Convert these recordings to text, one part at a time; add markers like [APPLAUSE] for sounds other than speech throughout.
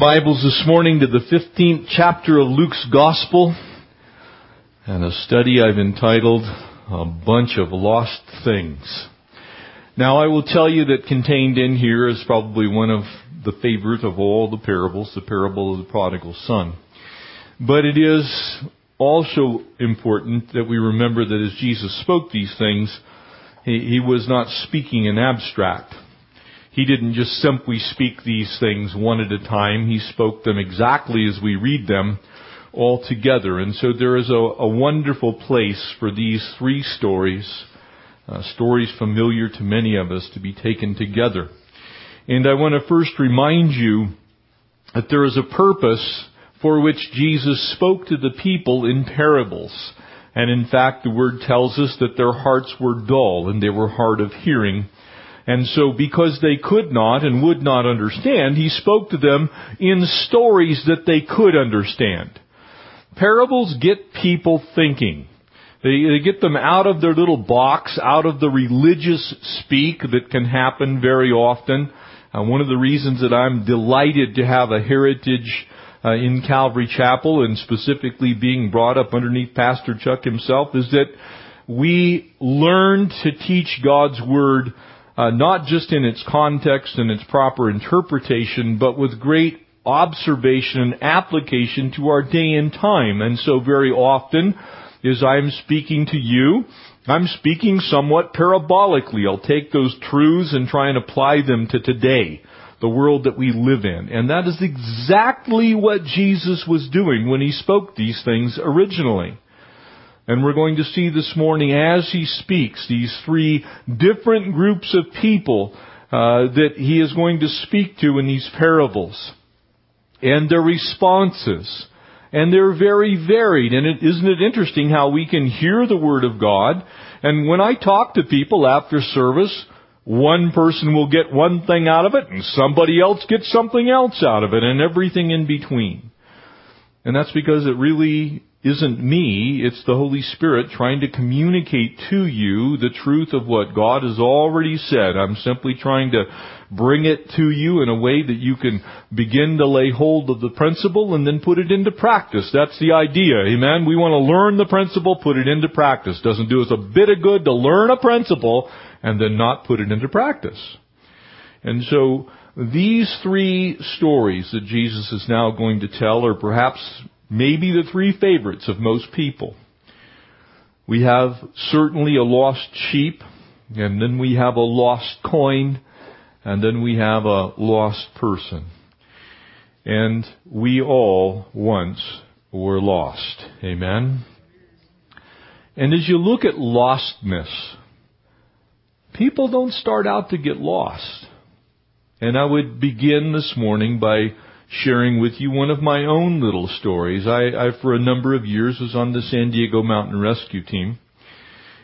Bibles this morning to the 15th chapter of Luke's Gospel and a study I've entitled A Bunch of Lost Things. Now I will tell you that contained in here is probably one of the favorite of all the parables, the parable of the prodigal son. But it is also important that we remember that as Jesus spoke these things, he, he was not speaking in abstract. He didn't just simply speak these things one at a time. He spoke them exactly as we read them all together. And so there is a, a wonderful place for these three stories, uh, stories familiar to many of us, to be taken together. And I want to first remind you that there is a purpose for which Jesus spoke to the people in parables. And in fact, the word tells us that their hearts were dull and they were hard of hearing and so because they could not and would not understand, he spoke to them in stories that they could understand. Parables get people thinking. They, they, get them out of their little box, out of the religious speak that can happen very often. Uh, one of the reasons that I'm delighted to have a heritage uh, in Calvary Chapel and specifically being brought up underneath Pastor Chuck himself is that we learn to teach God's Word uh, not just in its context and its proper interpretation, but with great observation and application to our day and time. And so very often, as I'm speaking to you, I'm speaking somewhat parabolically. I'll take those truths and try and apply them to today, the world that we live in. And that is exactly what Jesus was doing when he spoke these things originally. And we're going to see this morning as he speaks these three different groups of people uh, that he is going to speak to in these parables. And their responses. And they're very varied. And is isn't it interesting how we can hear the Word of God, and when I talk to people after service, one person will get one thing out of it, and somebody else gets something else out of it, and everything in between. And that's because it really isn't me, it's the Holy Spirit trying to communicate to you the truth of what God has already said. I'm simply trying to bring it to you in a way that you can begin to lay hold of the principle and then put it into practice. That's the idea. Amen. We want to learn the principle, put it into practice. Doesn't do us a bit of good to learn a principle and then not put it into practice. And so, these three stories that Jesus is now going to tell are perhaps maybe the three favorites of most people. We have certainly a lost sheep, and then we have a lost coin, and then we have a lost person. And we all once were lost. Amen? And as you look at lostness, people don't start out to get lost. And I would begin this morning by sharing with you one of my own little stories. I, I, for a number of years, was on the San Diego Mountain Rescue Team.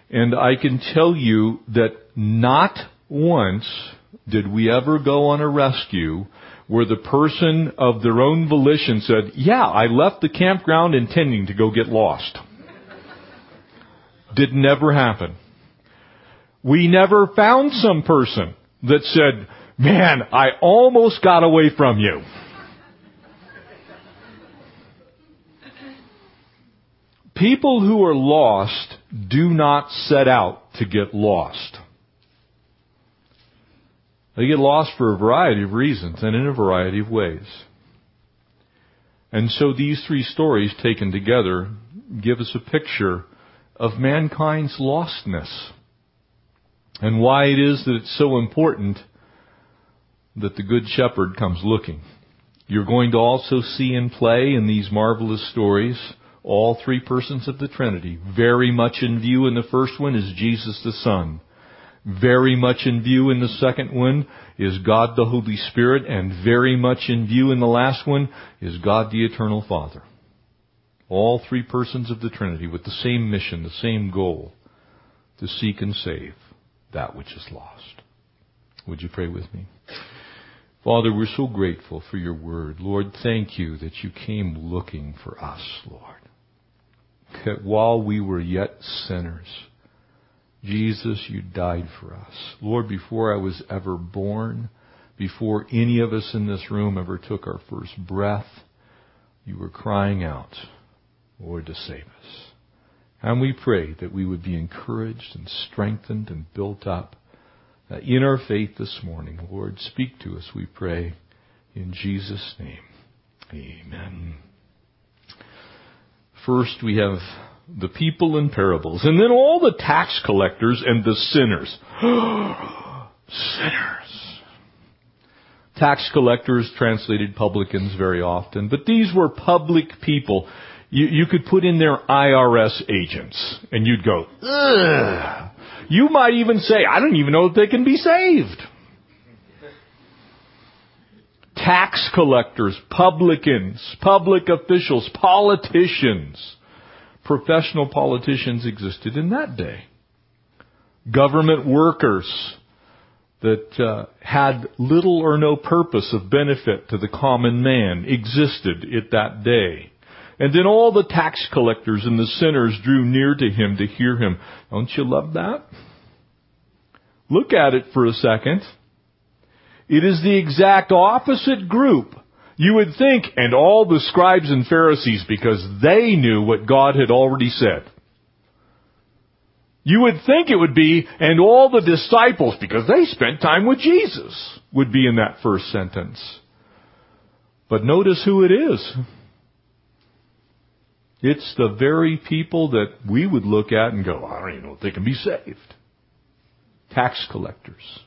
And I can tell you that not once did we ever go on a rescue where the person of their own volition said, yeah, I left the campground intending to go get lost. Did never happen. We never found some person that said, man, I almost got away from you. People who are lost do not set out to get lost. They get lost for a variety of reasons and in a variety of ways. And so these three stories taken together give us a picture of mankind's lostness and why it is that it's so important that the Good Shepherd comes looking. You're going to also see in play in these marvelous stories all three persons of the Trinity. Very much in view in the first one is Jesus the Son. Very much in view in the second one is God the Holy Spirit, and very much in view in the last one is God the Eternal Father. All three persons of the Trinity with the same mission, the same goal, to seek and save that which is lost. Would you pray with me? Father, we're so grateful for your word. Lord, thank you that you came looking for us, Lord while we were yet sinners, Jesus, you died for us. Lord, before I was ever born, before any of us in this room ever took our first breath, you were crying out, Lord, to save us. And we pray that we would be encouraged and strengthened and built up uh, in our faith this morning. Lord, speak to us, we pray, in Jesus' name. Amen. First, we have the people in parables, and then all the tax collectors and the sinners. [GASPS] sinners. Tax collectors translated publicans very often, but these were public people. You, you could put in their IRS agents, and you'd go, Ugh. You might even say, I don't even know if they can be saved. Tax collectors, publicans, public officials, politicians professional politicians existed in that day. Government workers that uh, had little or no purpose of benefit to the common man existed at that day. And then all the tax collectors and the sinners drew near to him to hear him. Don't you love that? Look at it for a second. It is the exact opposite group you would think, and all the scribes and Pharisees, because they knew what God had already said. You would think it would be, and all the disciples, because they spent time with Jesus, would be in that first sentence. But notice who it is. It's the very people that we would look at and go, I don't even know if they can be saved. Tax collectors.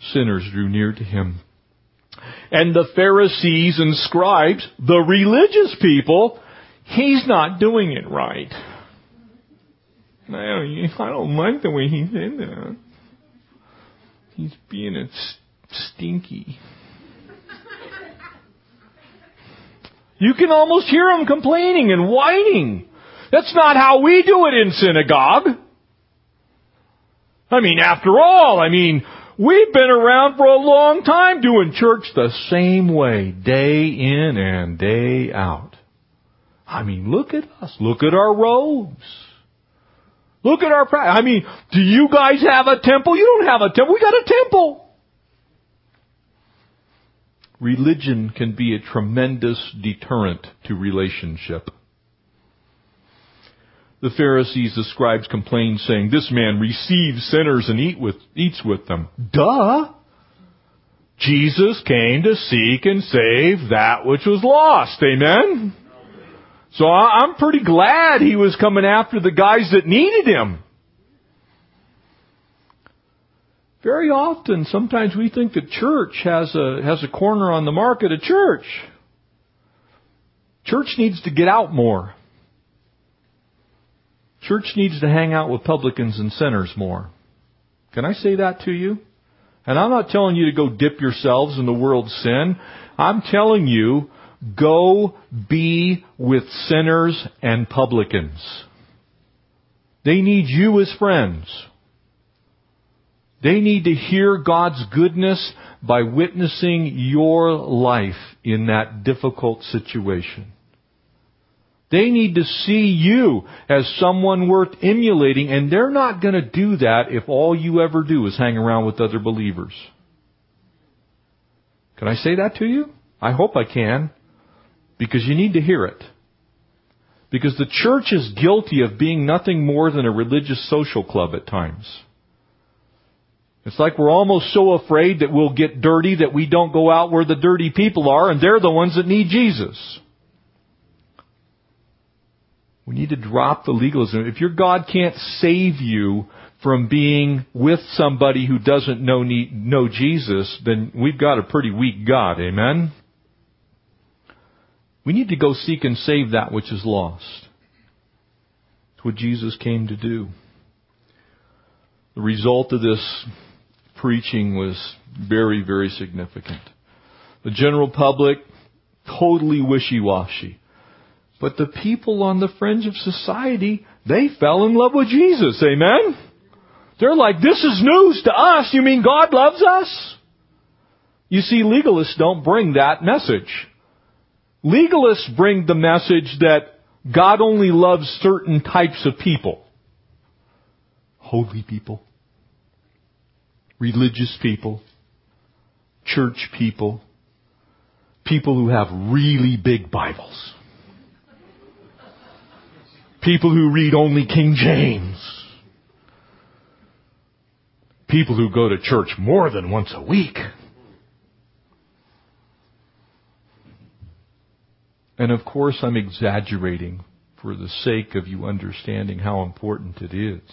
Sinners drew near to him and the Pharisees and scribes, the religious people, he's not doing it right. I don't, I don't like the way he did that. He's being a stinky. You can almost hear him complaining and whining. That's not how we do it in synagogue. I mean, after all, I mean, We've been around for a long time doing church the same way, day in and day out. I mean, look at us. Look at our robes. Look at our. I mean, do you guys have a temple? You don't have a temple. We got a temple. Religion can be a tremendous deterrent to relationship. The Pharisees, the scribes complained saying, this man receives sinners and eat with, eats with them. Duh! Jesus came to seek and save that which was lost. Amen? So I'm pretty glad he was coming after the guys that needed him. Very often, sometimes we think the church has a, has a corner on the market of church. Church needs to get out more. Church needs to hang out with publicans and sinners more. Can I say that to you? And I'm not telling you to go dip yourselves in the world's sin. I'm telling you, go be with sinners and publicans. They need you as friends. They need to hear God's goodness by witnessing your life in that difficult situation. They need to see you as someone worth emulating, and they're not going to do that if all you ever do is hang around with other believers. Can I say that to you? I hope I can. Because you need to hear it. Because the church is guilty of being nothing more than a religious social club at times. It's like we're almost so afraid that we'll get dirty that we don't go out where the dirty people are, and they're the ones that need Jesus. We need to drop the legalism. If your God can't save you from being with somebody who doesn't know, know Jesus, then we've got a pretty weak God. Amen? We need to go seek and save that which is lost. It's what Jesus came to do. The result of this preaching was very, very significant. The general public, totally wishy-washy. But the people on the fringe of society, they fell in love with Jesus. Amen? They're like, this is news to us. You mean God loves us? You see, legalists don't bring that message. Legalists bring the message that God only loves certain types of people. Holy people. Religious people. church people, people who have really big Bibles, people who read only King James, people who go to church more than once a week. And of course, I'm exaggerating for the sake of you understanding how important it is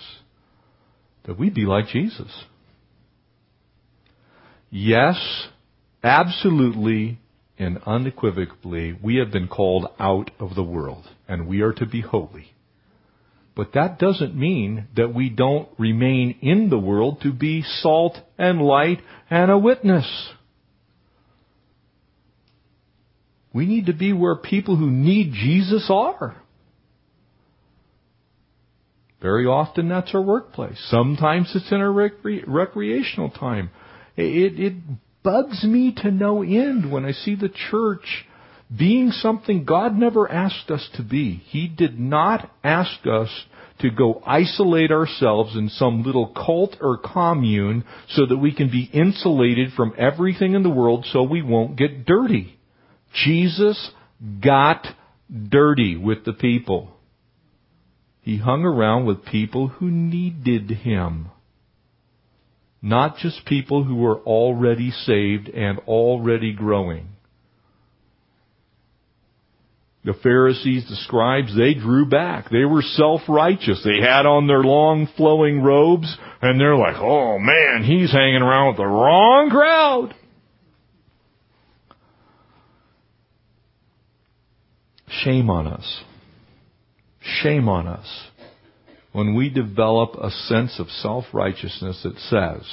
that we be like Jesus. Yes, absolutely and unequivocally, we have been called out of the world and we are to be holy. But that doesn't mean that we don't remain in the world to be salt and light and a witness. We need to be where people who need Jesus are. Very often that's our workplace. Sometimes it's in our recre- recreational time. It, it bugs me to no end when I see the church being something God never asked us to be. He did not ask us to go isolate ourselves in some little cult or commune so that we can be insulated from everything in the world so we won't get dirty. Jesus got dirty with the people. He hung around with people who needed him. Not just people who were already saved and already growing. The Pharisees, the scribes, they drew back. They were self-righteous. They had on their long flowing robes and they're like, oh man, he's hanging around with the wrong crowd. Shame on us. Shame on us when we develop a sense of self-righteousness that says,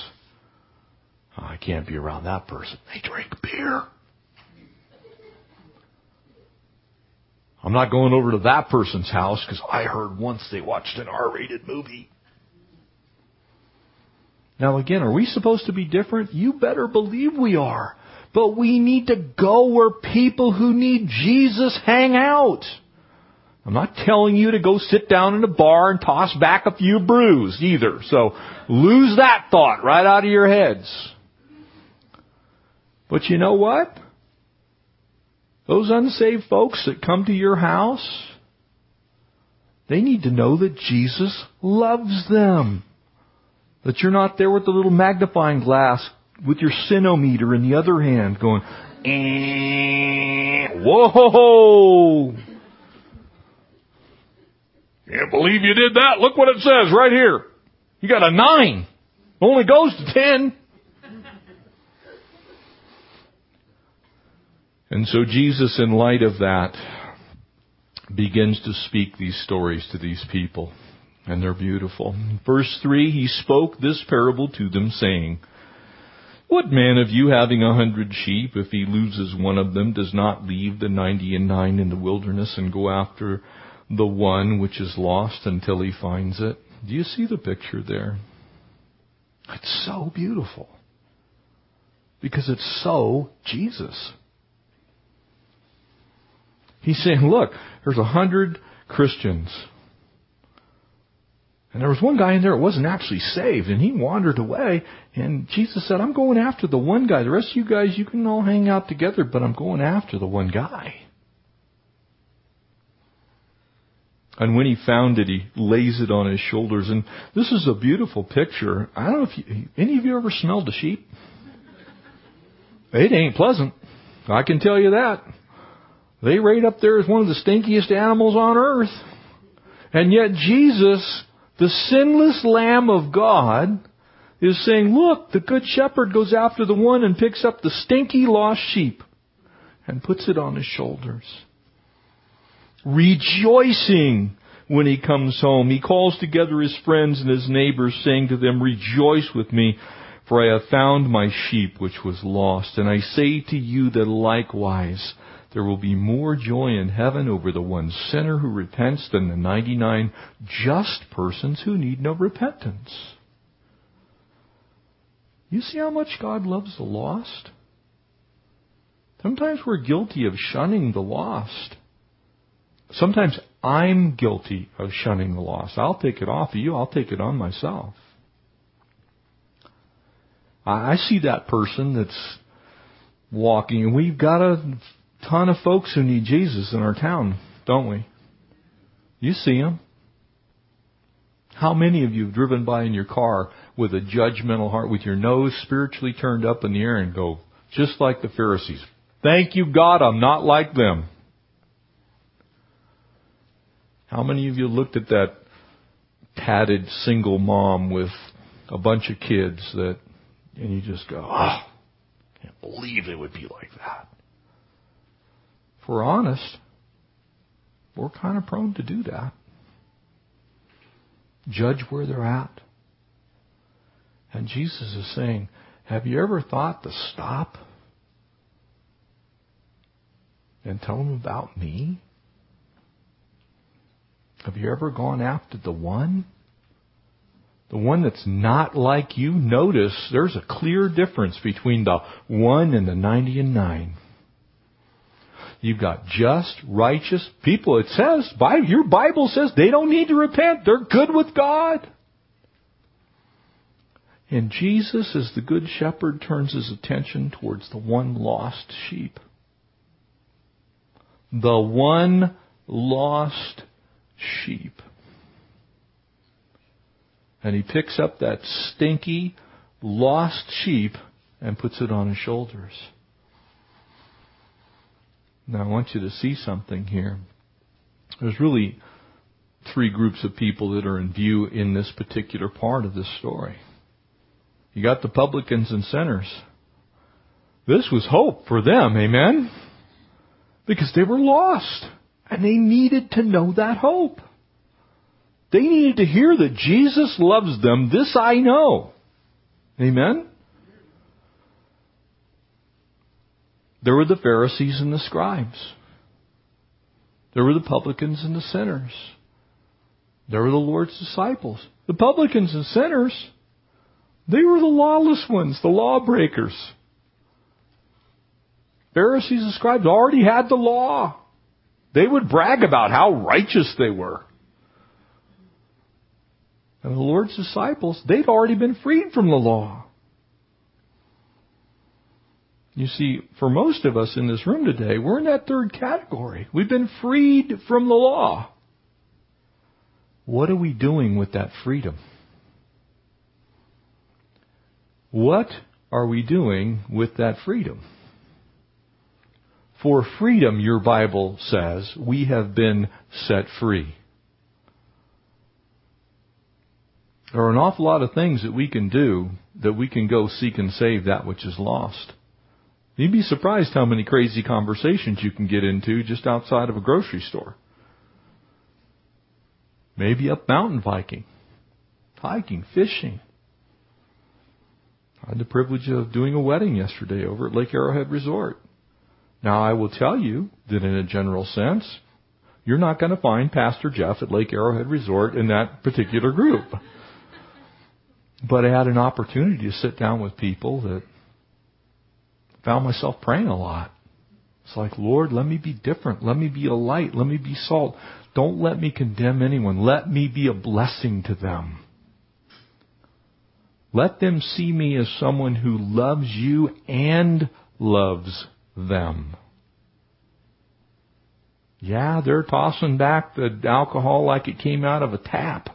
oh, I can't be around that person. They drink beer. I'm not going over to that person's house because I heard once they watched an R-rated movie. Now again, are we supposed to be different? You better believe we are. But we need to go where people who need Jesus hang out. I'm not telling you to go sit down in a bar and toss back a few brews either. So lose that thought right out of your heads. But you know what? Those unsaved folks that come to your house, they need to know that Jesus loves them. That you're not there with the little magnifying glass with your sinometer in the other hand going, eh, whoa! Can't believe you did that. Look what it says right here. You got a nine. Only goes to ten. And so Jesus, in light of that, begins to speak these stories to these people. And they're beautiful. Verse 3, he spoke this parable to them saying, What man of you having a hundred sheep, if he loses one of them, does not leave the ninety and nine in the wilderness and go after the one which is lost until he finds it? Do you see the picture there? It's so beautiful. Because it's so Jesus. He's saying, look, there's a hundred Christians. And there was one guy in there that wasn't actually saved, and he wandered away. And Jesus said, I'm going after the one guy. The rest of you guys, you can all hang out together, but I'm going after the one guy. And when he found it, he lays it on his shoulders. And this is a beautiful picture. I don't know if you, any of you ever smelled a sheep. It ain't pleasant. I can tell you that. They rate up there as one of the stinkiest animals on earth. And yet Jesus, the sinless Lamb of God, is saying, look, the good shepherd goes after the one and picks up the stinky lost sheep and puts it on his shoulders. Rejoicing when he comes home. He calls together his friends and his neighbors saying to them, rejoice with me for I have found my sheep which was lost. And I say to you that likewise, there will be more joy in heaven over the one sinner who repents than the 99 just persons who need no repentance. You see how much God loves the lost? Sometimes we're guilty of shunning the lost. Sometimes I'm guilty of shunning the lost. I'll take it off of you. I'll take it on myself. I see that person that's walking. And we've got a ton of folks who need Jesus in our town, don't we? You see them. How many of you have driven by in your car with a judgmental heart, with your nose spiritually turned up in the air and go, just like the Pharisees, thank you God, I'm not like them. How many of you looked at that tatted single mom with a bunch of kids that, and you just go, oh, can't believe they would be like that. We're honest, we're kind of prone to do that. Judge where they're at. And Jesus is saying, have you ever thought to stop and tell them about me? Have you ever gone after the one? The one that's not like you? Notice there's a clear difference between the one and the 90 and 9. You've got just, righteous people. It says, your Bible says they don't need to repent. They're good with God. And Jesus, as the Good Shepherd, turns his attention towards the one lost sheep. The one lost sheep. And he picks up that stinky, lost sheep and puts it on his shoulders. Now I want you to see something here. There's really three groups of people that are in view in this particular part of this story. You got the publicans and sinners. This was hope for them, amen? Because they were lost. And they needed to know that hope. They needed to hear that Jesus loves them. This I know. Amen? There were the Pharisees and the scribes. There were the publicans and the sinners. There were the Lord's disciples. The publicans and sinners, they were the lawless ones, the lawbreakers. Pharisees and scribes already had the law. They would brag about how righteous they were. And the Lord's disciples, they'd already been freed from the law. You see, for most of us in this room today, we're in that third category. We've been freed from the law. What are we doing with that freedom? What are we doing with that freedom? For freedom, your Bible says, we have been set free. There are an awful lot of things that we can do that we can go seek and save that which is lost. You'd be surprised how many crazy conversations you can get into just outside of a grocery store. Maybe up mountain biking, hiking, fishing. I had the privilege of doing a wedding yesterday over at Lake Arrowhead Resort. Now I will tell you that in a general sense, you're not going to find Pastor Jeff at Lake Arrowhead Resort in that particular group. But I had an opportunity to sit down with people that found myself praying a lot. It's like, Lord, let me be different. Let me be a light. Let me be salt. Don't let me condemn anyone. Let me be a blessing to them. Let them see me as someone who loves you and loves them. Yeah, they're tossing back the alcohol like it came out of a tap.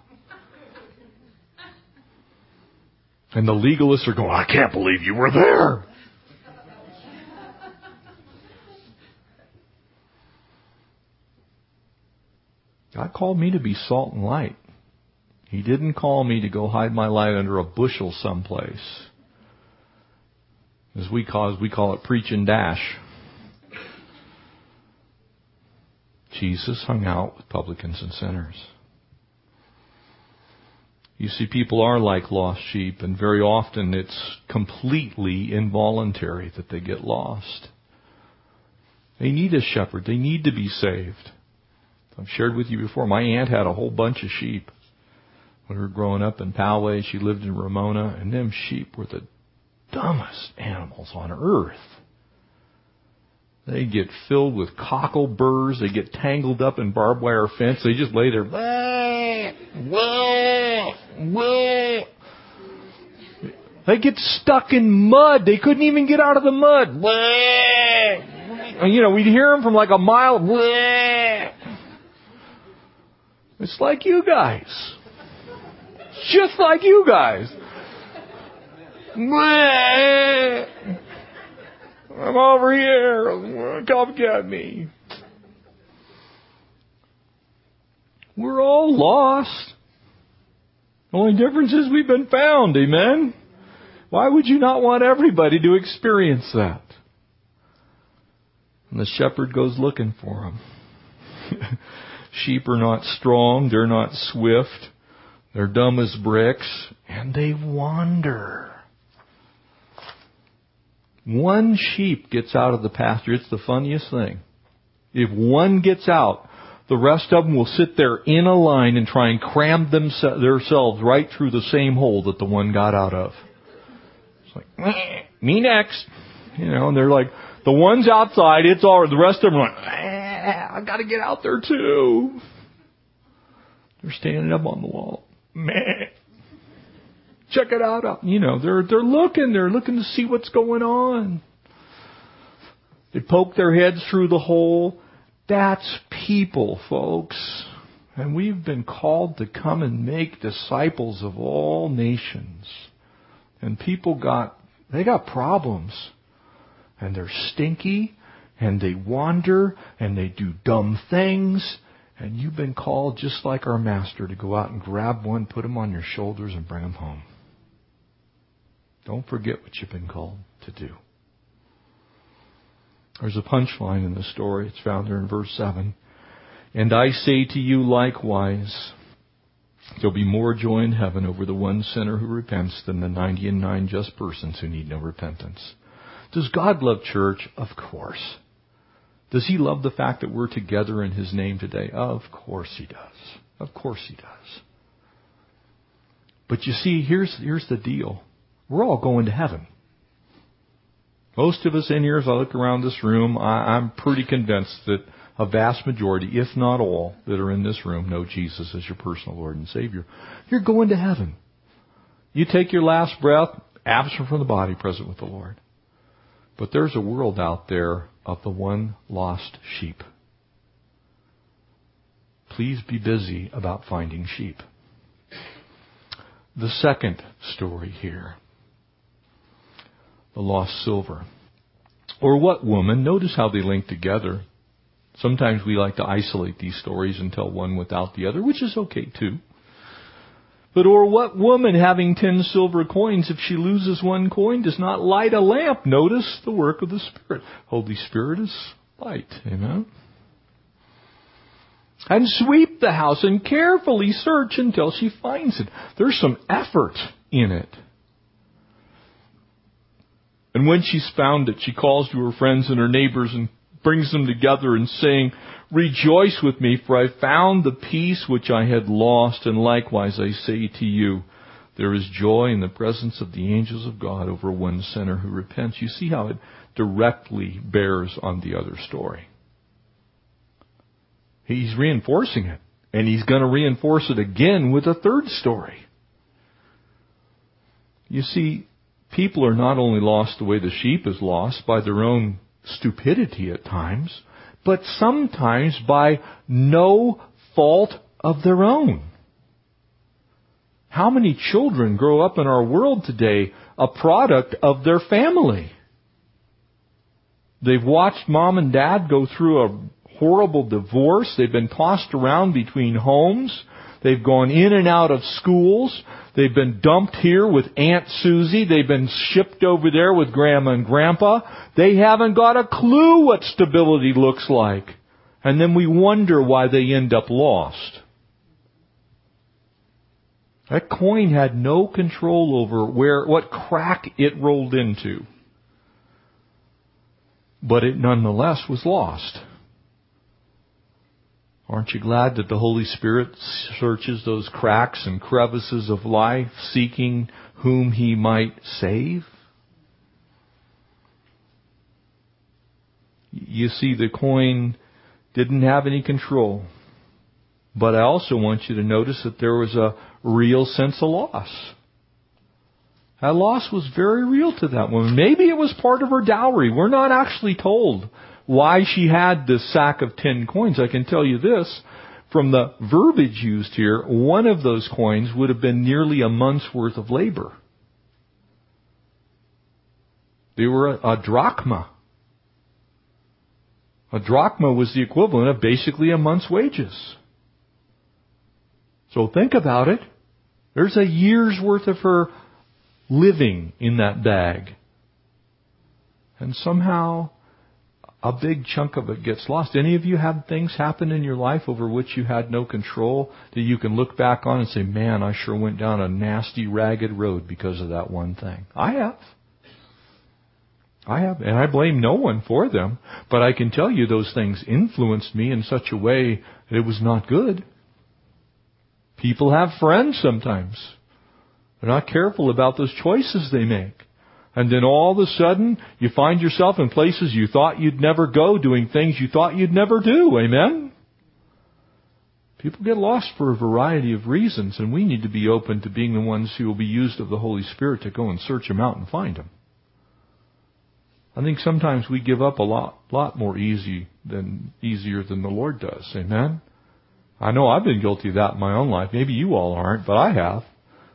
And the legalists are going, I can't believe you were there. God called me to be salt and light. He didn't call me to go hide my light under a bushel someplace. As we call, we call it preach and dash. Jesus hung out with publicans and sinners. You see, people are like lost sheep, and very often it's completely involuntary that they get lost. They need a shepherd. They need to be saved. I've shared with you before, my aunt had a whole bunch of sheep. When we were growing up in Poway, she lived in Ramona, and them sheep were the dumbest animals on earth. They get filled with cockle burrs. They get tangled up in barbed wire fence. They just lay there. Blah, blah, blah. They get stuck in mud. They couldn't even get out of the mud. And, you know, we'd hear them from like a mile. It's like you guys. Just like you guys. I'm over here. Come get me. We're all lost. The only difference is we've been found. Amen? Why would you not want everybody to experience that? And the shepherd goes looking for them. [LAUGHS] Sheep are not strong, they're not swift, they're dumb as bricks, and they wander. One sheep gets out of the pasture. It's the funniest thing. If one gets out, the rest of them will sit there in a line and try and cram themselves right through the same hole that the one got out of. It's like, me next. You know, and they're like, the ones outside, it's all, the rest of them are like, I gotta get out there too. They're standing up on the wall. Man, check it out. Uh, you know, they're, they're looking, they're looking to see what's going on. They poke their heads through the hole. That's people, folks. And we've been called to come and make disciples of all nations. And people got, they got problems. And they're stinky, and they wander, and they do dumb things. And you've been called just like our master to go out and grab one, put him on your shoulders, and bring him home. Don't forget what you've been called to do. There's a punchline in the story. It's found there in verse 7. And I say to you likewise, there'll be more joy in heaven over the one sinner who repents than the 99 just persons who need no repentance. Does God love church? Of course. Does He love the fact that we're together in His name today? Of course He does. Of course He does. But you see, here's, here's the deal. We're all going to heaven. Most of us in here, as I look around this room, I, I'm pretty convinced that a vast majority, if not all, that are in this room know Jesus as your personal Lord and Savior. You're going to heaven. You take your last breath, absent from the body, present with the Lord. But there's a world out there of the one lost sheep. Please be busy about finding sheep. The second story here the lost silver. Or what woman? Notice how they link together. Sometimes we like to isolate these stories and tell one without the other, which is okay too. But or what woman having ten silver coins, if she loses one coin, does not light a lamp? Notice the work of the Spirit. Holy Spirit is light. Amen. And sweep the house and carefully search until she finds it. There's some effort in it. And when she's found it, she calls to her friends and her neighbors and brings them together and saying, Rejoice with me, for I found the piece which I had lost, and likewise I say to you, there is joy in the presence of the angels of God over one sinner who repents. You see how it directly bears on the other story. He's reinforcing it. And he's going to reinforce it again with a third story. You see, people are not only lost the way the sheep is lost by their own stupidity at times, but sometimes by no fault of their own. How many children grow up in our world today a product of their family? They've watched mom and dad go through a horrible divorce. They've been tossed around between homes. They've gone in and out of schools. They've been dumped here with Aunt Susie. They've been shipped over there with Grandma and Grandpa. They haven't got a clue what stability looks like. And then we wonder why they end up lost. That coin had no control over where, what crack it rolled into. But it nonetheless was lost. Aren't you glad that the Holy Spirit searches those cracks and crevices of life, seeking whom He might save? You see, the coin didn't have any control. But I also want you to notice that there was a real sense of loss. That loss was very real to that woman. Maybe it was part of her dowry. We're not actually told why she had this sack of ten coins. I can tell you this, from the verbiage used here, one of those coins would have been nearly a month's worth of labor. They were a, a drachma. A drachma was the equivalent of basically a month's wages. So think about it. There's a year's worth of her living in that bag. And somehow a big chunk of it gets lost. Any of you have things happen in your life over which you had no control that you can look back on and say, man, I sure went down a nasty, ragged road because of that one thing. I have. I have, and I blame no one for them, but I can tell you those things influenced me in such a way that it was not good. People have friends sometimes. They're not careful about those choices they make. And then all of a sudden, you find yourself in places you thought you'd never go, doing things you thought you'd never do. Amen? People get lost for a variety of reasons, and we need to be open to being the ones who will be used of the Holy Spirit to go and search them out and find them. I think sometimes we give up a lot, lot more easy than, easier than the Lord does. Amen? I know I've been guilty of that in my own life. Maybe you all aren't, but I have.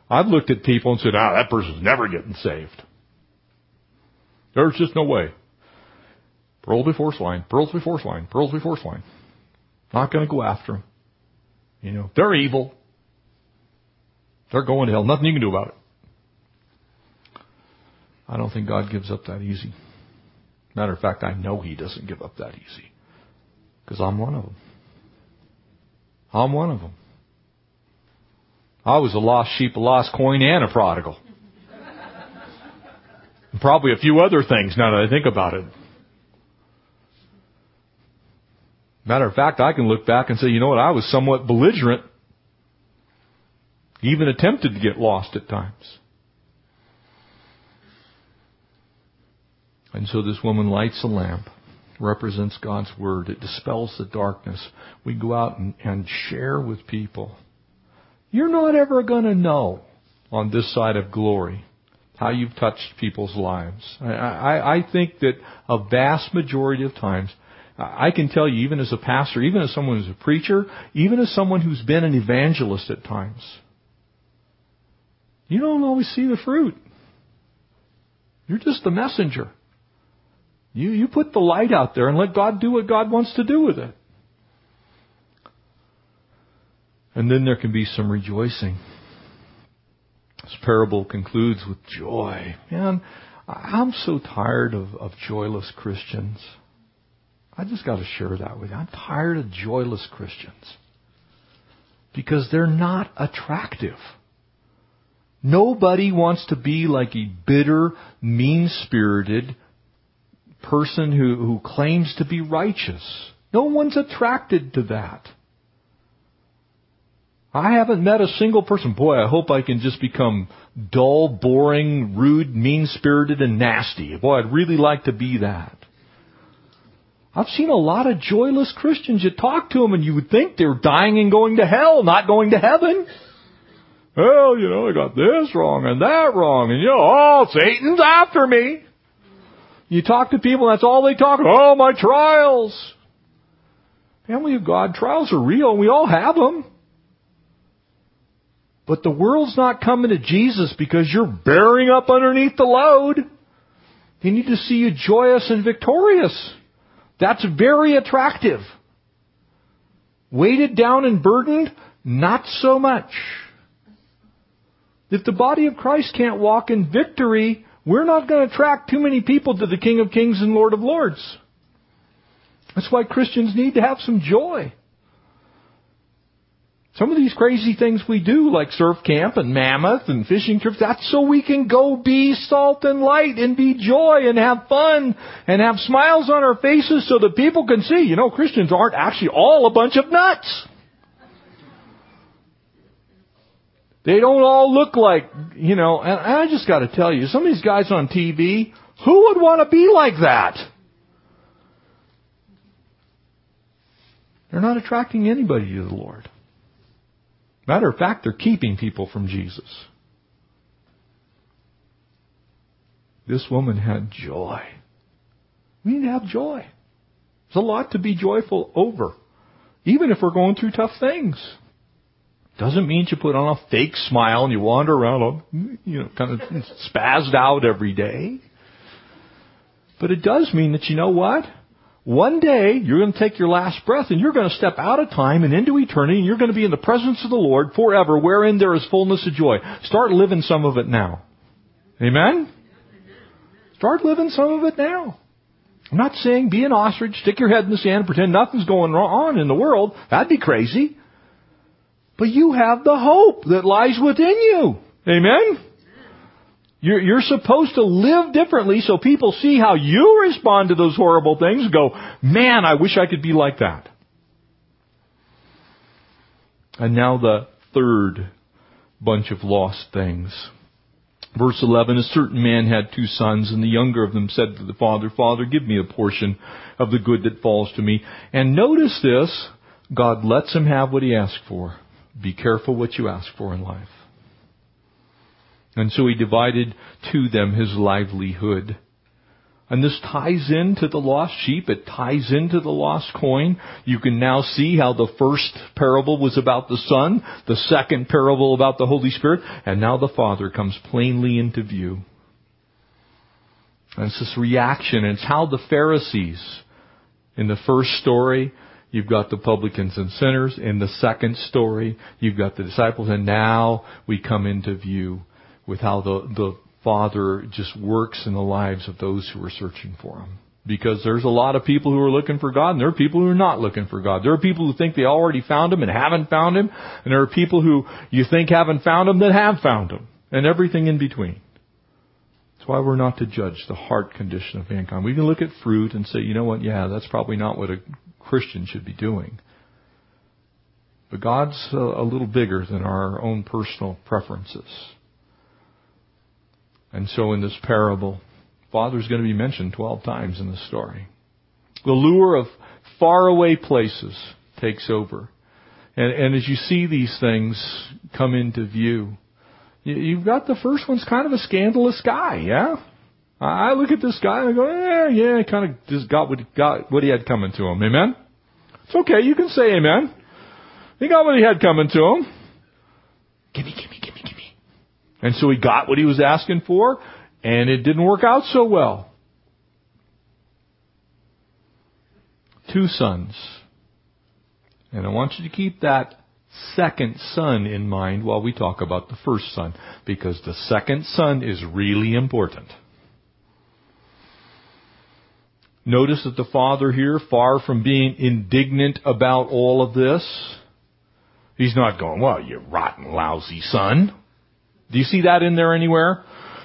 I've looked at people and said, ah, that person's never getting saved. There's just no way. Pearls before swine, pearls before swine, pearls before swine. Not going to go after them. You know, they're evil. They're going to hell. Nothing you can do about it. I don't think God gives up that easy. Matter of fact, I know He doesn't give up that easy. Because I'm one of them. I'm one of them. I was a lost sheep, a lost coin, and a prodigal. Probably a few other things now that I think about it. Matter of fact, I can look back and say, you know what, I was somewhat belligerent. Even attempted to get lost at times. And so this woman lights a lamp, represents God's Word. It dispels the darkness. We go out and, and share with people. You're not ever going to know on this side of glory how you've touched people's lives. I, I, I think that a vast majority of times, I can tell you, even as a pastor, even as someone who's a preacher, even as someone who's been an evangelist at times, you don't always see the fruit. You're just the messenger. You, you put the light out there and let God do what God wants to do with it. And then there can be some rejoicing. This parable concludes with joy. Man, I'm so tired of, of joyless Christians. I just got to share that with you. I'm tired of joyless Christians. Because they're not attractive. Nobody wants to be like a bitter, mean-spirited person who, who claims to be righteous. No one's attracted to that. I haven't met a single person. Boy, I hope I can just become dull, boring, rude, mean-spirited, and nasty. Boy, I'd really like to be that. I've seen a lot of joyless Christians. You talk to them and you would think they're dying and going to hell, not going to heaven. Well, you know, I got this wrong and that wrong, and you know, oh, Satan's after me. You talk to people, that's all they talk. About. Oh, my trials. Family of God, trials are real, and we all have them. But the world's not coming to Jesus because you're bearing up underneath the load. They need to see you joyous and victorious. That's very attractive. Weighted down and burdened? Not so much. If the body of Christ can't walk in victory, we're not going to attract too many people to the King of Kings and Lord of Lords. That's why Christians need to have some joy. Some of these crazy things we do, like surf camp and mammoth and fishing trips, that's so we can go be salt and light and be joy and have fun and have smiles on our faces so that people can see, you know, Christians aren't actually all a bunch of nuts. They don't all look like, you know, and I just gotta tell you, some of these guys on TV, who would want to be like that? They're not attracting anybody to the Lord. Matter of fact, they're keeping people from Jesus. This woman had joy. We need to have joy. There's a lot to be joyful over, even if we're going through tough things. Doesn't mean you put on a fake smile and you wander around, you know, kind of [LAUGHS] spazzed out every day. But it does mean that you know what? One day you're going to take your last breath and you're going to step out of time and into eternity and you're going to be in the presence of the Lord forever wherein there is fullness of joy. Start living some of it now. Amen? Start living some of it now. I'm not saying be an ostrich, stick your head in the sand, and pretend nothing's going on in the world. That'd be crazy. But you have the hope that lies within you. Amen? You're, you're supposed to live differently so people see how you respond to those horrible things and go, man, I wish I could be like that. And now the third bunch of lost things. Verse 11, a certain man had two sons, and the younger of them said to the father, Father, give me a portion of the good that falls to me. And notice this, God lets him have what he asked for. Be careful what you ask for in life. And so he divided to them his livelihood. And this ties into the lost sheep. It ties into the lost coin. You can now see how the first parable was about the Son, the second parable about the Holy Spirit, and now the Father comes plainly into view. And it's this reaction, and it's how the Pharisees, in the first story, you've got the publicans and sinners. In the second story, you've got the disciples, and now we come into view with how the, the Father just works in the lives of those who are searching for Him. Because there's a lot of people who are looking for God, and there are people who are not looking for God. There are people who think they already found Him and haven't found Him, and there are people who you think haven't found Him that have found Him, and everything in between. That's why we're not to judge the heart condition of mankind. We can look at fruit and say, you know what, yeah, that's probably not what a Christian should be doing. But God's a, little bigger than our own personal preferences. And so in this parable, Father's going to be mentioned 12 times in the story. The lure of faraway places takes over. And, and as you see these things come into view, you've got the first one's kind of a scandalous guy, yeah? I look at this guy and I go, eh, yeah, yeah, kind of just got what got what he had coming to him. Amen. It's okay. You can say amen. He got what he had coming to him. Gimme, gimme, and so he got what he was asking for, and it didn't work out so well. Two sons. And I want you to keep that second son in mind while we talk about the first son, because the second son is really important. Notice that the father here, far from being indignant about all of this, he's not going, well, you rotten, lousy son. Do you see that in there anywhere?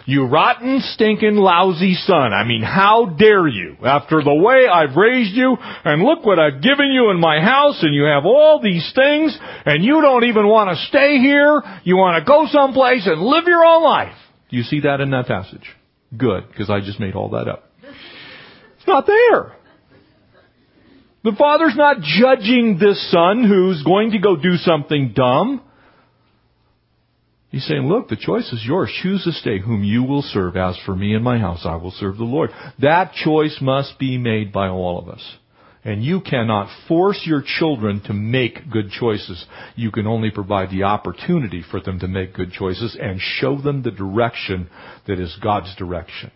You rotten, stinking, lousy son. I mean, how dare you? After the way I've raised you, and look what I've given you in my house, and you have all these things, and you don't even want to stay here. You want to go someplace and live your own life. Do you see that in that passage? Good, because I just made all that up. It's not there. The father's not judging this son who's going to go do something dumb. He's saying, look, the choice is yours. Choose this day whom you will serve. As for me and my house, I will serve the Lord. That choice must be made by all of us. And you cannot force your children to make good choices. You can only provide the opportunity for them to make good choices and show them the direction that is God's direction.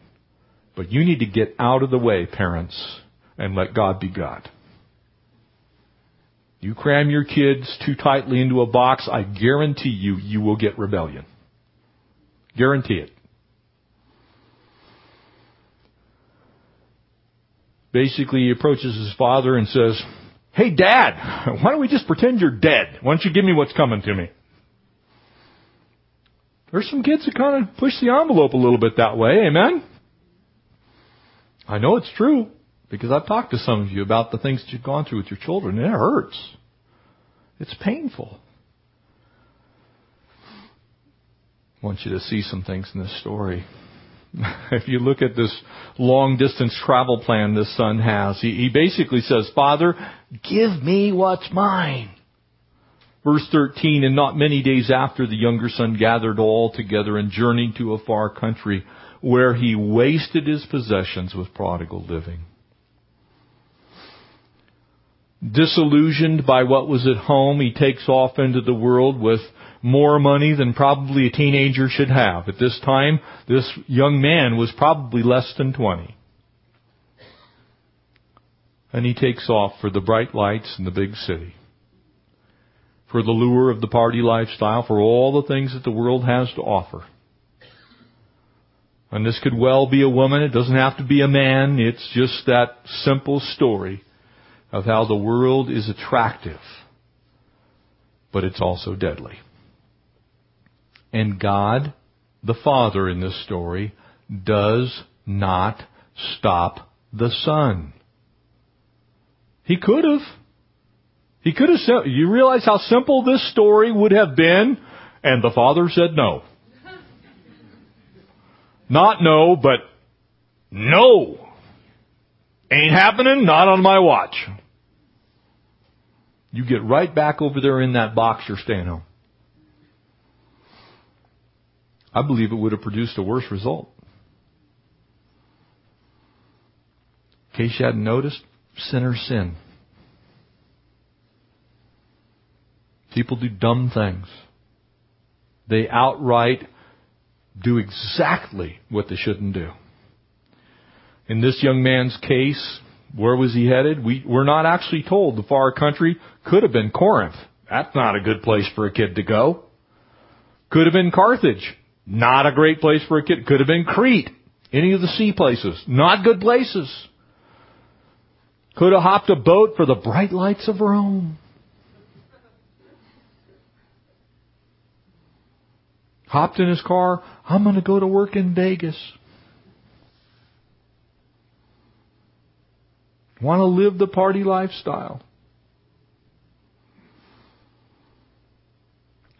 But you need to get out of the way, parents, and let God be God. You cram your kids too tightly into a box, I guarantee you, you will get rebellion. Guarantee it. Basically, he approaches his father and says, Hey dad, [LAUGHS] why don't we just pretend you're dead? Why don't you give me what's coming to me? There's some kids that kind of push the envelope a little bit that way, amen? I know it's true. Because I've talked to some of you about the things that you've gone through with your children, and it hurts. It's painful. I want you to see some things in this story. [LAUGHS] if you look at this long distance travel plan this son has, he, he basically says, Father, give me what's mine. Verse 13, and not many days after the younger son gathered all together and journeyed to a far country where he wasted his possessions with prodigal living. Disillusioned by what was at home, he takes off into the world with more money than probably a teenager should have. At this time, this young man was probably less than 20. And he takes off for the bright lights in the big city. For the lure of the party lifestyle, for all the things that the world has to offer. And this could well be a woman, it doesn't have to be a man, it's just that simple story of how the world is attractive, but it's also deadly. And God, the Father in this story, does not stop the Son. He could have. He could have, you realize how simple this story would have been? And the Father said no. Not no, but no. Ain't happening, not on my watch. You get right back over there in that box you're staying home. I believe it would have produced a worse result. In case you hadn't noticed, sinners sin. People do dumb things. They outright do exactly what they shouldn't do. In this young man's case, where was he headed? We, we're not actually told. The far country could have been Corinth. That's not a good place for a kid to go. Could have been Carthage. Not a great place for a kid. Could have been Crete. Any of the sea places. Not good places. Could have hopped a boat for the bright lights of Rome. Hopped in his car. I'm going to go to work in Vegas. Want to live the party lifestyle.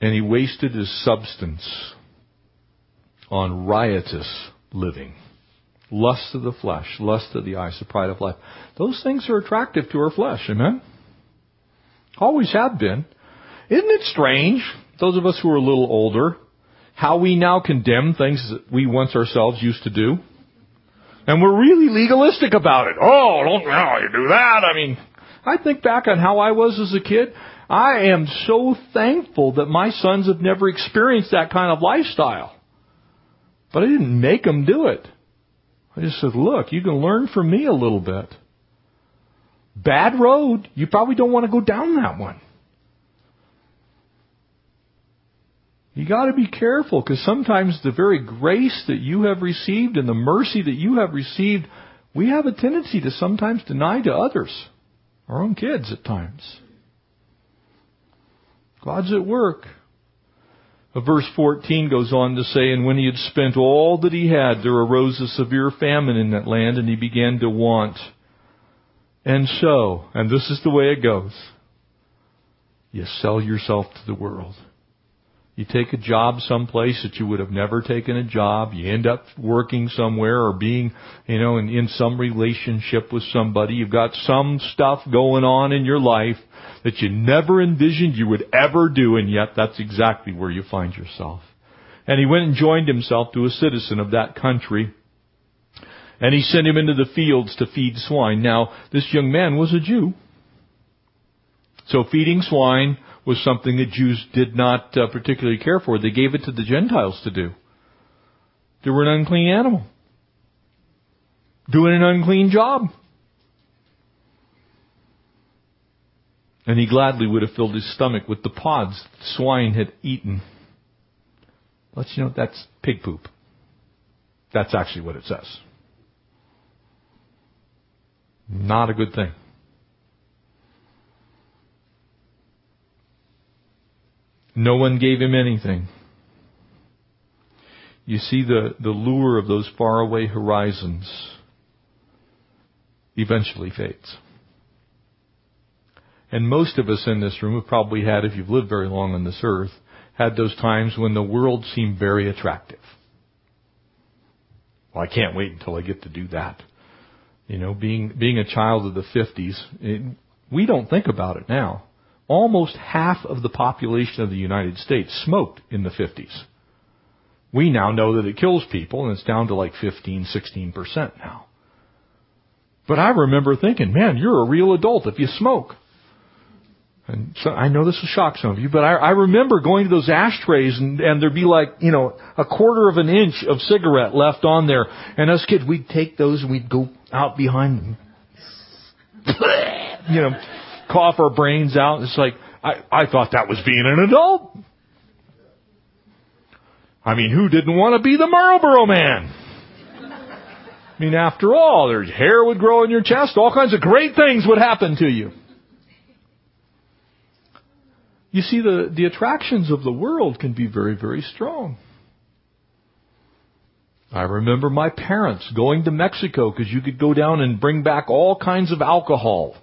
And he wasted his substance on riotous living. Lust of the flesh, lust of the eyes, the pride of life. Those things are attractive to our flesh, amen? Always have been. Isn't it strange, those of us who are a little older, how we now condemn things that we once ourselves used to do? And we're really legalistic about it. Oh, don't know you do that. I mean, I think back on how I was as a kid. I am so thankful that my sons have never experienced that kind of lifestyle. But I didn't make them do it. I just said, look, you can learn from me a little bit. Bad road. You probably don't want to go down that one. You got to be careful because sometimes the very grace that you have received and the mercy that you have received, we have a tendency to sometimes deny to others, our own kids at times. God's at work. Verse 14 goes on to say, And when he had spent all that he had, there arose a severe famine in that land, and he began to want. And so, and this is the way it goes, you sell yourself to the world. You take a job someplace that you would have never taken a job. You end up working somewhere or being, you know, in, in some relationship with somebody. You've got some stuff going on in your life that you never envisioned you would ever do, and yet that's exactly where you find yourself. And he went and joined himself to a citizen of that country. And he sent him into the fields to feed swine. Now, this young man was a Jew. So feeding swine was something that Jews did not uh, particularly care for. They gave it to the Gentiles to do. They were an unclean animal. Doing an unclean job. And he gladly would have filled his stomach with the pods the swine had eaten. Let you know that's pig poop. That's actually what it says. Not a good thing. No one gave him anything. You see the, the lure of those faraway horizons eventually fades. And most of us in this room have probably had, if you've lived very long on this earth, had those times when the world seemed very attractive. Well, I can't wait until I get to do that. You know, being being a child of the 50s, it, we don't think about it now. Almost half of the population of the United States smoked in the 50s. We now know that it kills people and it's down to like 15, 16% now. But I remember thinking, man, you're a real adult if you smoke. And so I know this will shock some of you, but I, I remember going to those ashtrays and, and there'd be like, you know, a quarter of an inch of cigarette left on there. And us kids, we'd take those and we'd go out behind them. [LAUGHS] you know, cough our brains out. It's like, I, I thought that was being an adult. I mean, who didn't want to be the Marlboro man? I mean, after all, there's hair would grow in your chest, all kinds of great things would happen to you. You see, the, the attractions of the world can be very, very strong. I remember my parents going to Mexico because you could go down and bring back all kinds of alcohol.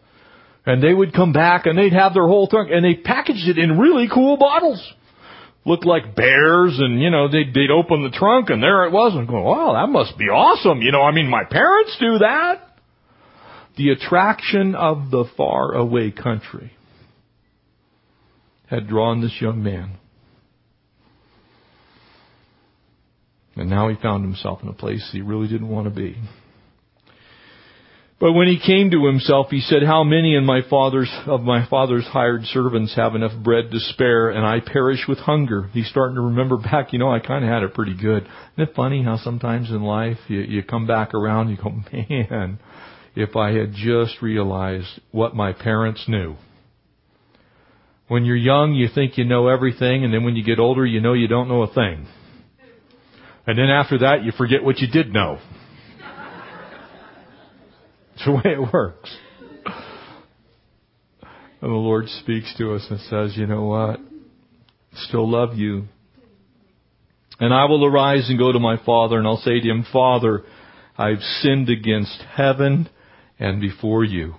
And they would come back and they'd have their whole trunk and they packaged it in really cool bottles. Looked like bears and, you know, they'd, they'd open the trunk and there it was and going, wow, that must be awesome. You know, I mean, my parents do that. The attraction of the far away country had drawn this young man. And now he found himself in a place he really didn't want to be. But when he came to himself, he said, How many in my father's, of my father's hired servants have enough bread to spare, and I perish with hunger? He's starting to remember back, you know, I kind of had it pretty good. Isn't it funny how sometimes in life you, you come back around, you go, [LAUGHS] man, if I had just realized what my parents knew. When you're young, you think you know everything, and then when you get older, you know you don't know a thing. And then after that, you forget what you did know. It's the way it works. And the Lord speaks to us and says, you know what? Still love you. And I will arise and go to my father and I'll say to him, Father, I've sinned against heaven and before you.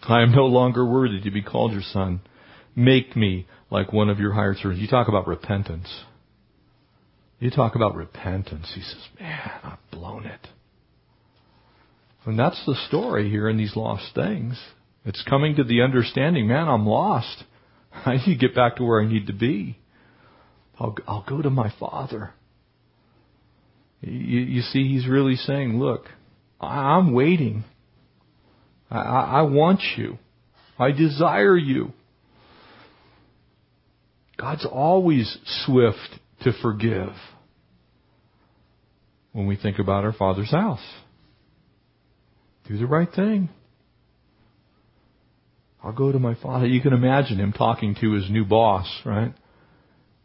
I am no longer worthy to be called your son. Make me like one of your hired servants. You talk about repentance. You talk about repentance. He says, man, I've blown it. And that's the story here in these lost things. It's coming to the understanding, man, I'm lost. [LAUGHS] I need to get back to where I need to be. I'll, I'll go to my Father. You, you see, he's really saying, look, I'm waiting. I, I want you. I desire you. God's always swift to forgive when we think about our Father's house. Do the right thing. I'll go to my father. You can imagine him talking to his new boss, right?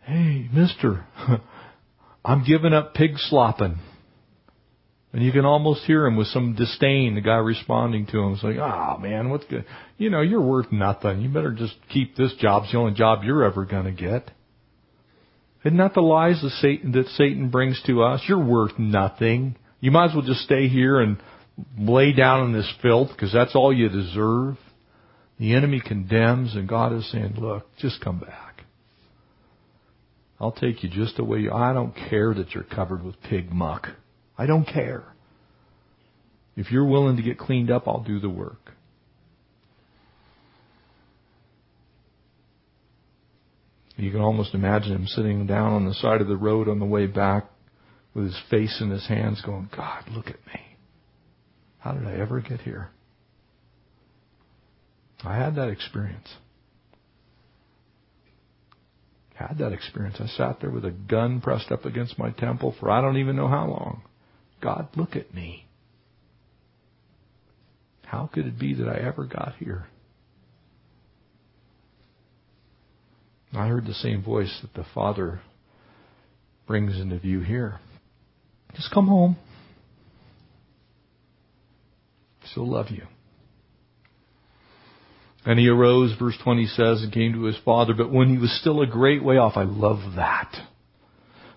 Hey, mister, [LAUGHS] I'm giving up pig slopping. And you can almost hear him with some disdain, the guy responding to him. It's like, oh man, what's good? You know, you're worth nothing. You better just keep this job. It's the only job you're ever gonna get. Isn't that the lies that Satan, that Satan brings to us? You're worth nothing. You might as well just stay here and lay down in this filth because that's all you deserve. The enemy condemns and God is saying, look, just come back. I'll take you just the way you I don't care that you're covered with pig muck. I don't care. If you're willing to get cleaned up, I'll do the work. You can almost imagine him sitting down on the side of the road on the way back with his face in his hands going, God, look at me. How did I ever get here? I had that experience. Had that experience. I sat there with a gun pressed up against my temple for I don't even know how long. God, look at me. How could it be that I ever got here? I heard the same voice that the Father brings into view here. Just come home. Still love you. And he arose, verse 20 says, and came to his father, but when he was still a great way off, I love that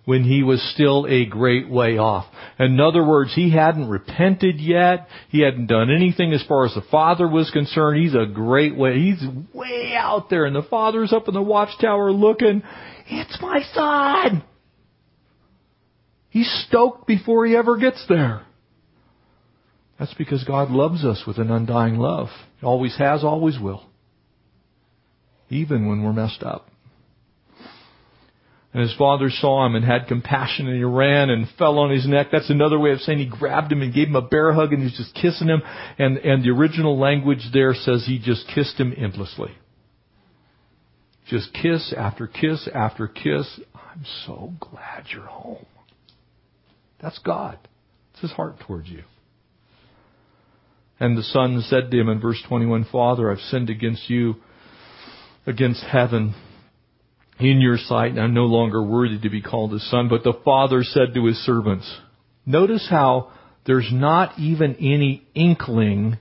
when he was still a great way off. In other words, he hadn't repented yet. He hadn't done anything as far as the father was concerned. He's a great way. He's way out there and the father's up in the watchtower looking. It's my son! He's stoked before he ever gets there. That's because God loves us with an undying love. He always has, always will. Even when we're messed up. And his father saw him and had compassion and he ran and fell on his neck. That's another way of saying he grabbed him and gave him a bear hug and he's just kissing him. And, and the original language there says he just kissed him endlessly. Just kiss after kiss after kiss. I'm so glad you're home. That's God. It's his heart towards you. And the son said to him in verse 21, Father, I've sinned against you, against heaven in your sight, and I'm no longer worthy to be called a son. But the father said to his servants, notice how there's not even any inkling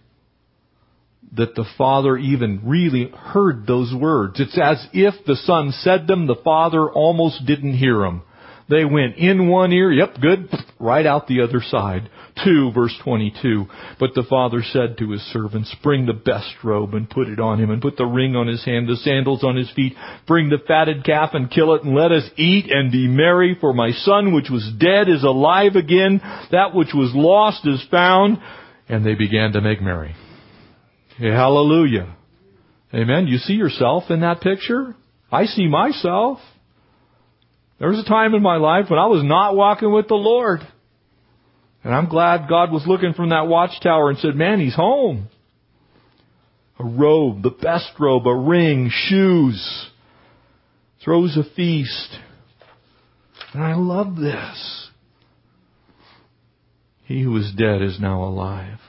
that the father even really heard those words. It's as if the son said them, the father almost didn't hear them. They went in one ear, yep, good, right out the other side. 2 verse 22. But the father said to his servants, bring the best robe and put it on him and put the ring on his hand, the sandals on his feet. Bring the fatted calf and kill it and let us eat and be merry for my son which was dead is alive again. That which was lost is found. And they began to make merry. hallelujah. Amen. You see yourself in that picture? I see myself. There was a time in my life when I was not walking with the Lord. And I'm glad God was looking from that watchtower and said, man, he's home. A robe, the best robe, a ring, shoes, throws a feast. And I love this. He who was dead is now alive.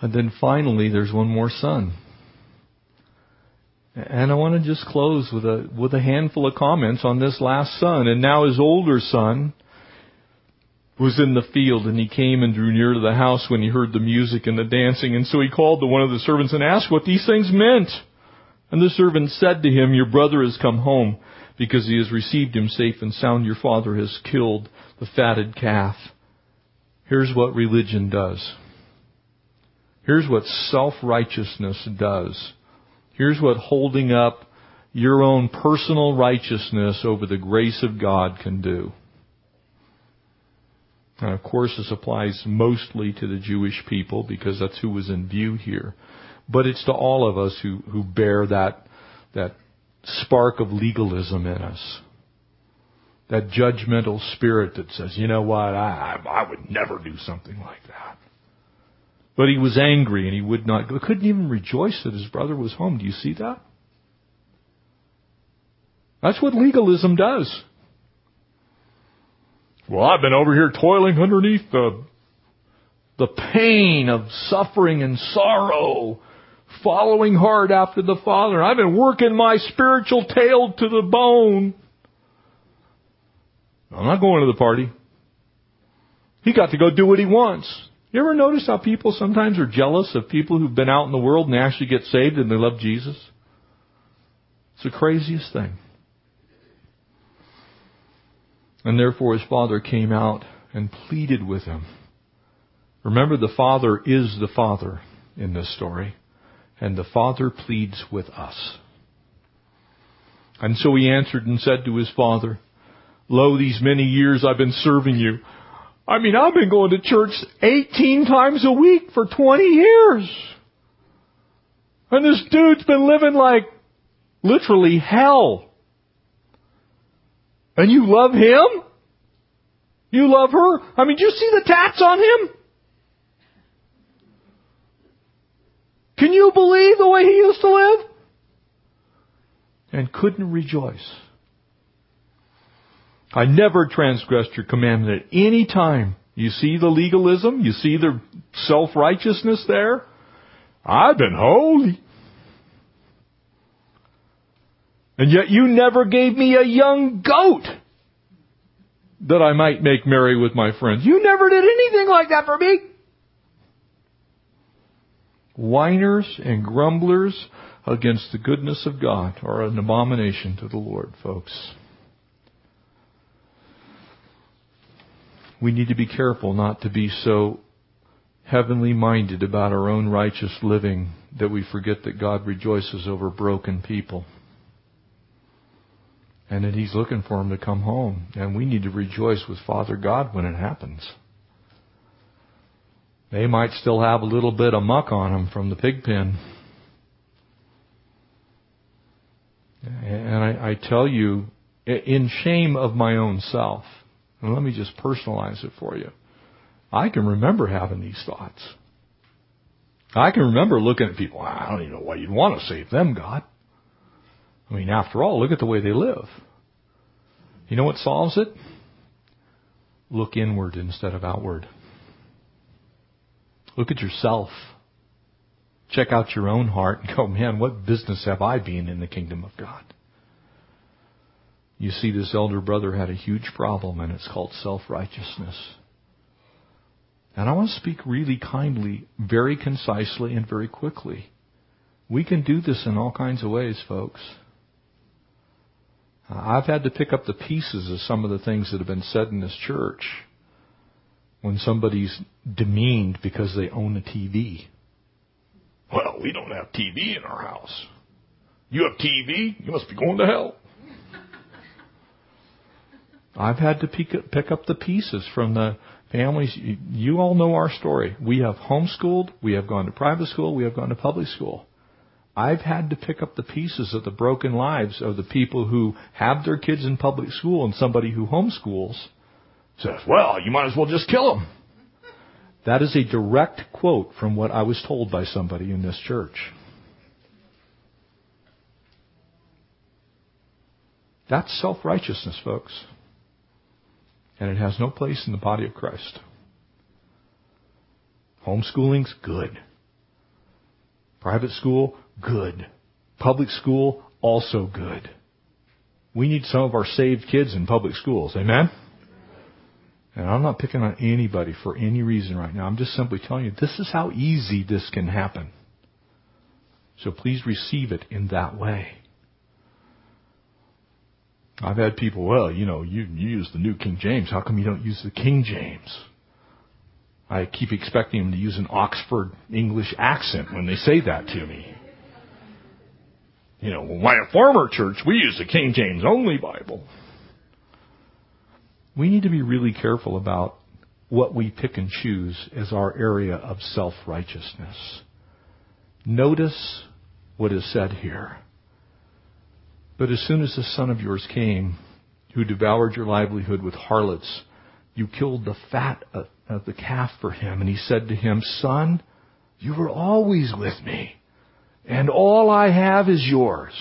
And then finally, there's one more son. And I want to just close with a, with a handful of comments on this last son. And now his older son was in the field and he came and drew near to the house when he heard the music and the dancing. And so he called to one of the servants and asked what these things meant. And the servant said to him, your brother has come home because he has received him safe and sound. Your father has killed the fatted calf. Here's what religion does. Here's what self-righteousness does. Here's what holding up your own personal righteousness over the grace of God can do. And of course this applies mostly to the Jewish people because that's who was in view here. But it's to all of us who, who bear that, that spark of legalism in us. That judgmental spirit that says, you know what, I, I would never do something like that. But he was angry and he would not go. Couldn't even rejoice that his brother was home. Do you see that? That's what legalism does. Well, I've been over here toiling underneath the, the pain of suffering and sorrow, following hard after the Father. I've been working my spiritual tail to the bone. I'm not going to the party. He got to go do what he wants. You ever notice how people sometimes are jealous of people who've been out in the world and actually get saved and they love Jesus? It's the craziest thing. And therefore his father came out and pleaded with him. Remember the father is the father in this story. And the father pleads with us. And so he answered and said to his father, Lo, these many years I've been serving you. I mean, I've been going to church 18 times a week for 20 years. And this dude's been living like literally hell. And you love him? You love her? I mean, do you see the tats on him? Can you believe the way he used to live? And couldn't rejoice. I never transgressed your commandment at any time. You see the legalism? You see the self-righteousness there? I've been holy. And yet you never gave me a young goat that I might make merry with my friends. You never did anything like that for me. Whiners and grumblers against the goodness of God are an abomination to the Lord, folks. We need to be careful not to be so heavenly minded about our own righteous living that we forget that God rejoices over broken people. And that He's looking for them to come home. And we need to rejoice with Father God when it happens. They might still have a little bit of muck on them from the pig pen. And I, I tell you, in shame of my own self, and let me just personalize it for you. I can remember having these thoughts. I can remember looking at people, I don't even know why you'd want to save them, God. I mean, after all, look at the way they live. You know what solves it? Look inward instead of outward. Look at yourself. Check out your own heart and go, man, what business have I been in the kingdom of God? You see, this elder brother had a huge problem, and it's called self-righteousness. And I want to speak really kindly, very concisely, and very quickly. We can do this in all kinds of ways, folks. Uh, I've had to pick up the pieces of some of the things that have been said in this church when somebody's demeaned because they own a TV. Well, we don't have TV in our house. You have TV? You must be going to hell. I've had to pick up the pieces from the families. You all know our story. We have homeschooled. We have gone to private school. We have gone to public school. I've had to pick up the pieces of the broken lives of the people who have their kids in public school and somebody who homeschools says, well, you might as well just kill them. That is a direct quote from what I was told by somebody in this church. That's self-righteousness, folks. And it has no place in the body of Christ. Homeschooling's good. Private school, good. Public school, also good. We need some of our saved kids in public schools. Amen? And I'm not picking on anybody for any reason right now. I'm just simply telling you this is how easy this can happen. So please receive it in that way. I've had people, well, you know, you, you use the New King James. How come you don't use the King James? I keep expecting them to use an Oxford English accent when they say that to me. You know, my former church, we use the King James only Bible. We need to be really careful about what we pick and choose as our area of self-righteousness. Notice what is said here. But as soon as the son of yours came, who devoured your livelihood with harlots, you killed the fat of the calf for him. And he said to him, Son, you were always with me and all I have is yours.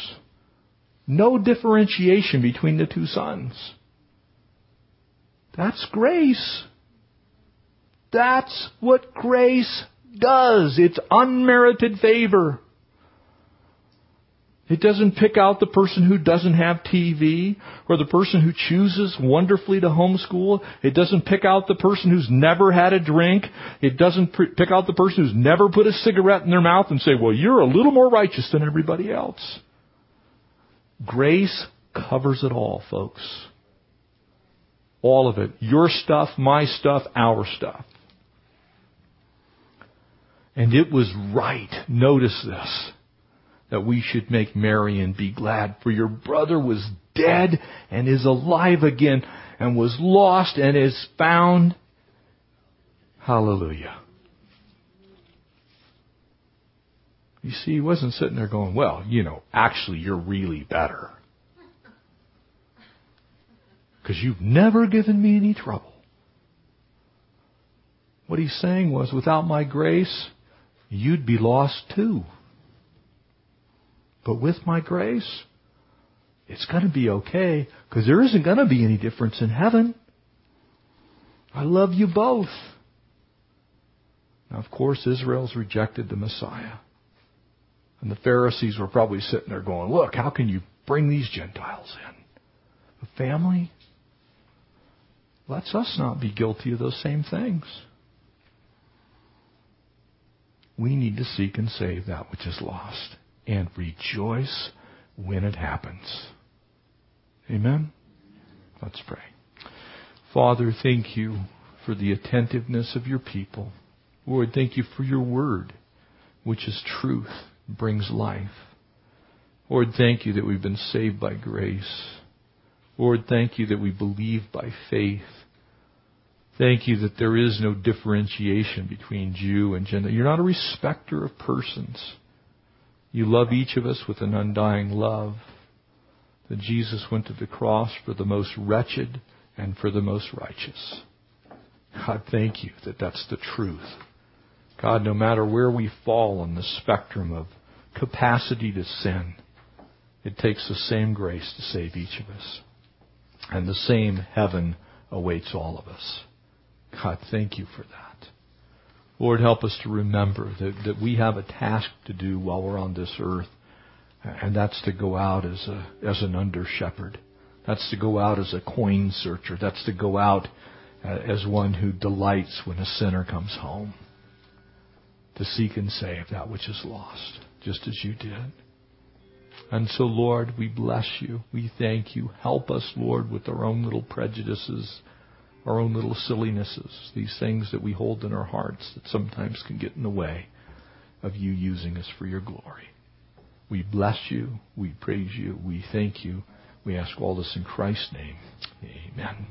No differentiation between the two sons. That's grace. That's what grace does. It's unmerited favor. It doesn't pick out the person who doesn't have TV or the person who chooses wonderfully to homeschool. It doesn't pick out the person who's never had a drink. It doesn't pick out the person who's never put a cigarette in their mouth and say, well, you're a little more righteous than everybody else. Grace covers it all, folks. All of it. Your stuff, my stuff, our stuff. And it was right. Notice this that we should make merry and be glad. For your brother was dead and is alive again and was lost and is found. Hallelujah. You see, he wasn't sitting there going, well, you know, actually you're really better. Because you've never given me any trouble. What he's saying was, without my grace, you'd be lost too. But with my grace, it's going to be okay because there isn't going to be any difference in heaven. I love you both. Now, of course, Israel's rejected the Messiah. And the Pharisees were probably sitting there going, Look, how can you bring these Gentiles in? The family lets us not be guilty of those same things. We need to seek and save that which is lost and rejoice when it happens. Amen? Let's pray. Father, thank you for the attentiveness of your people. Lord, thank you for your word, which is truth, brings life. Lord, thank you that we've been saved by grace. Lord, thank you that we believe by faith. Thank you that there is no differentiation between Jew and Gentile. You're not a respecter of persons. You love each of us with an undying love. that Jesus went to the cross for the most wretched and for the most righteous. God, thank you that that's the truth. God, no matter where we fall on the spectrum of capacity to sin, it takes the same grace to save each of us. And the same heaven awaits all of us. God, thank you for that. Lord, help us to remember that, that we have a task to do while we're on this earth, and that's to go out as, a, as an under shepherd. That's to go out as a coin searcher. That's to go out uh, as one who delights when a sinner comes home. To seek and save that which is lost, just as you did. And so, Lord, we bless you. We thank you. Help us, Lord, with our own little prejudices our own little sillinesses, these things that we hold in our hearts that sometimes can get in the way of you using us for your glory. We bless you. We praise you. We thank you. We ask all this in Christ's name. Amen.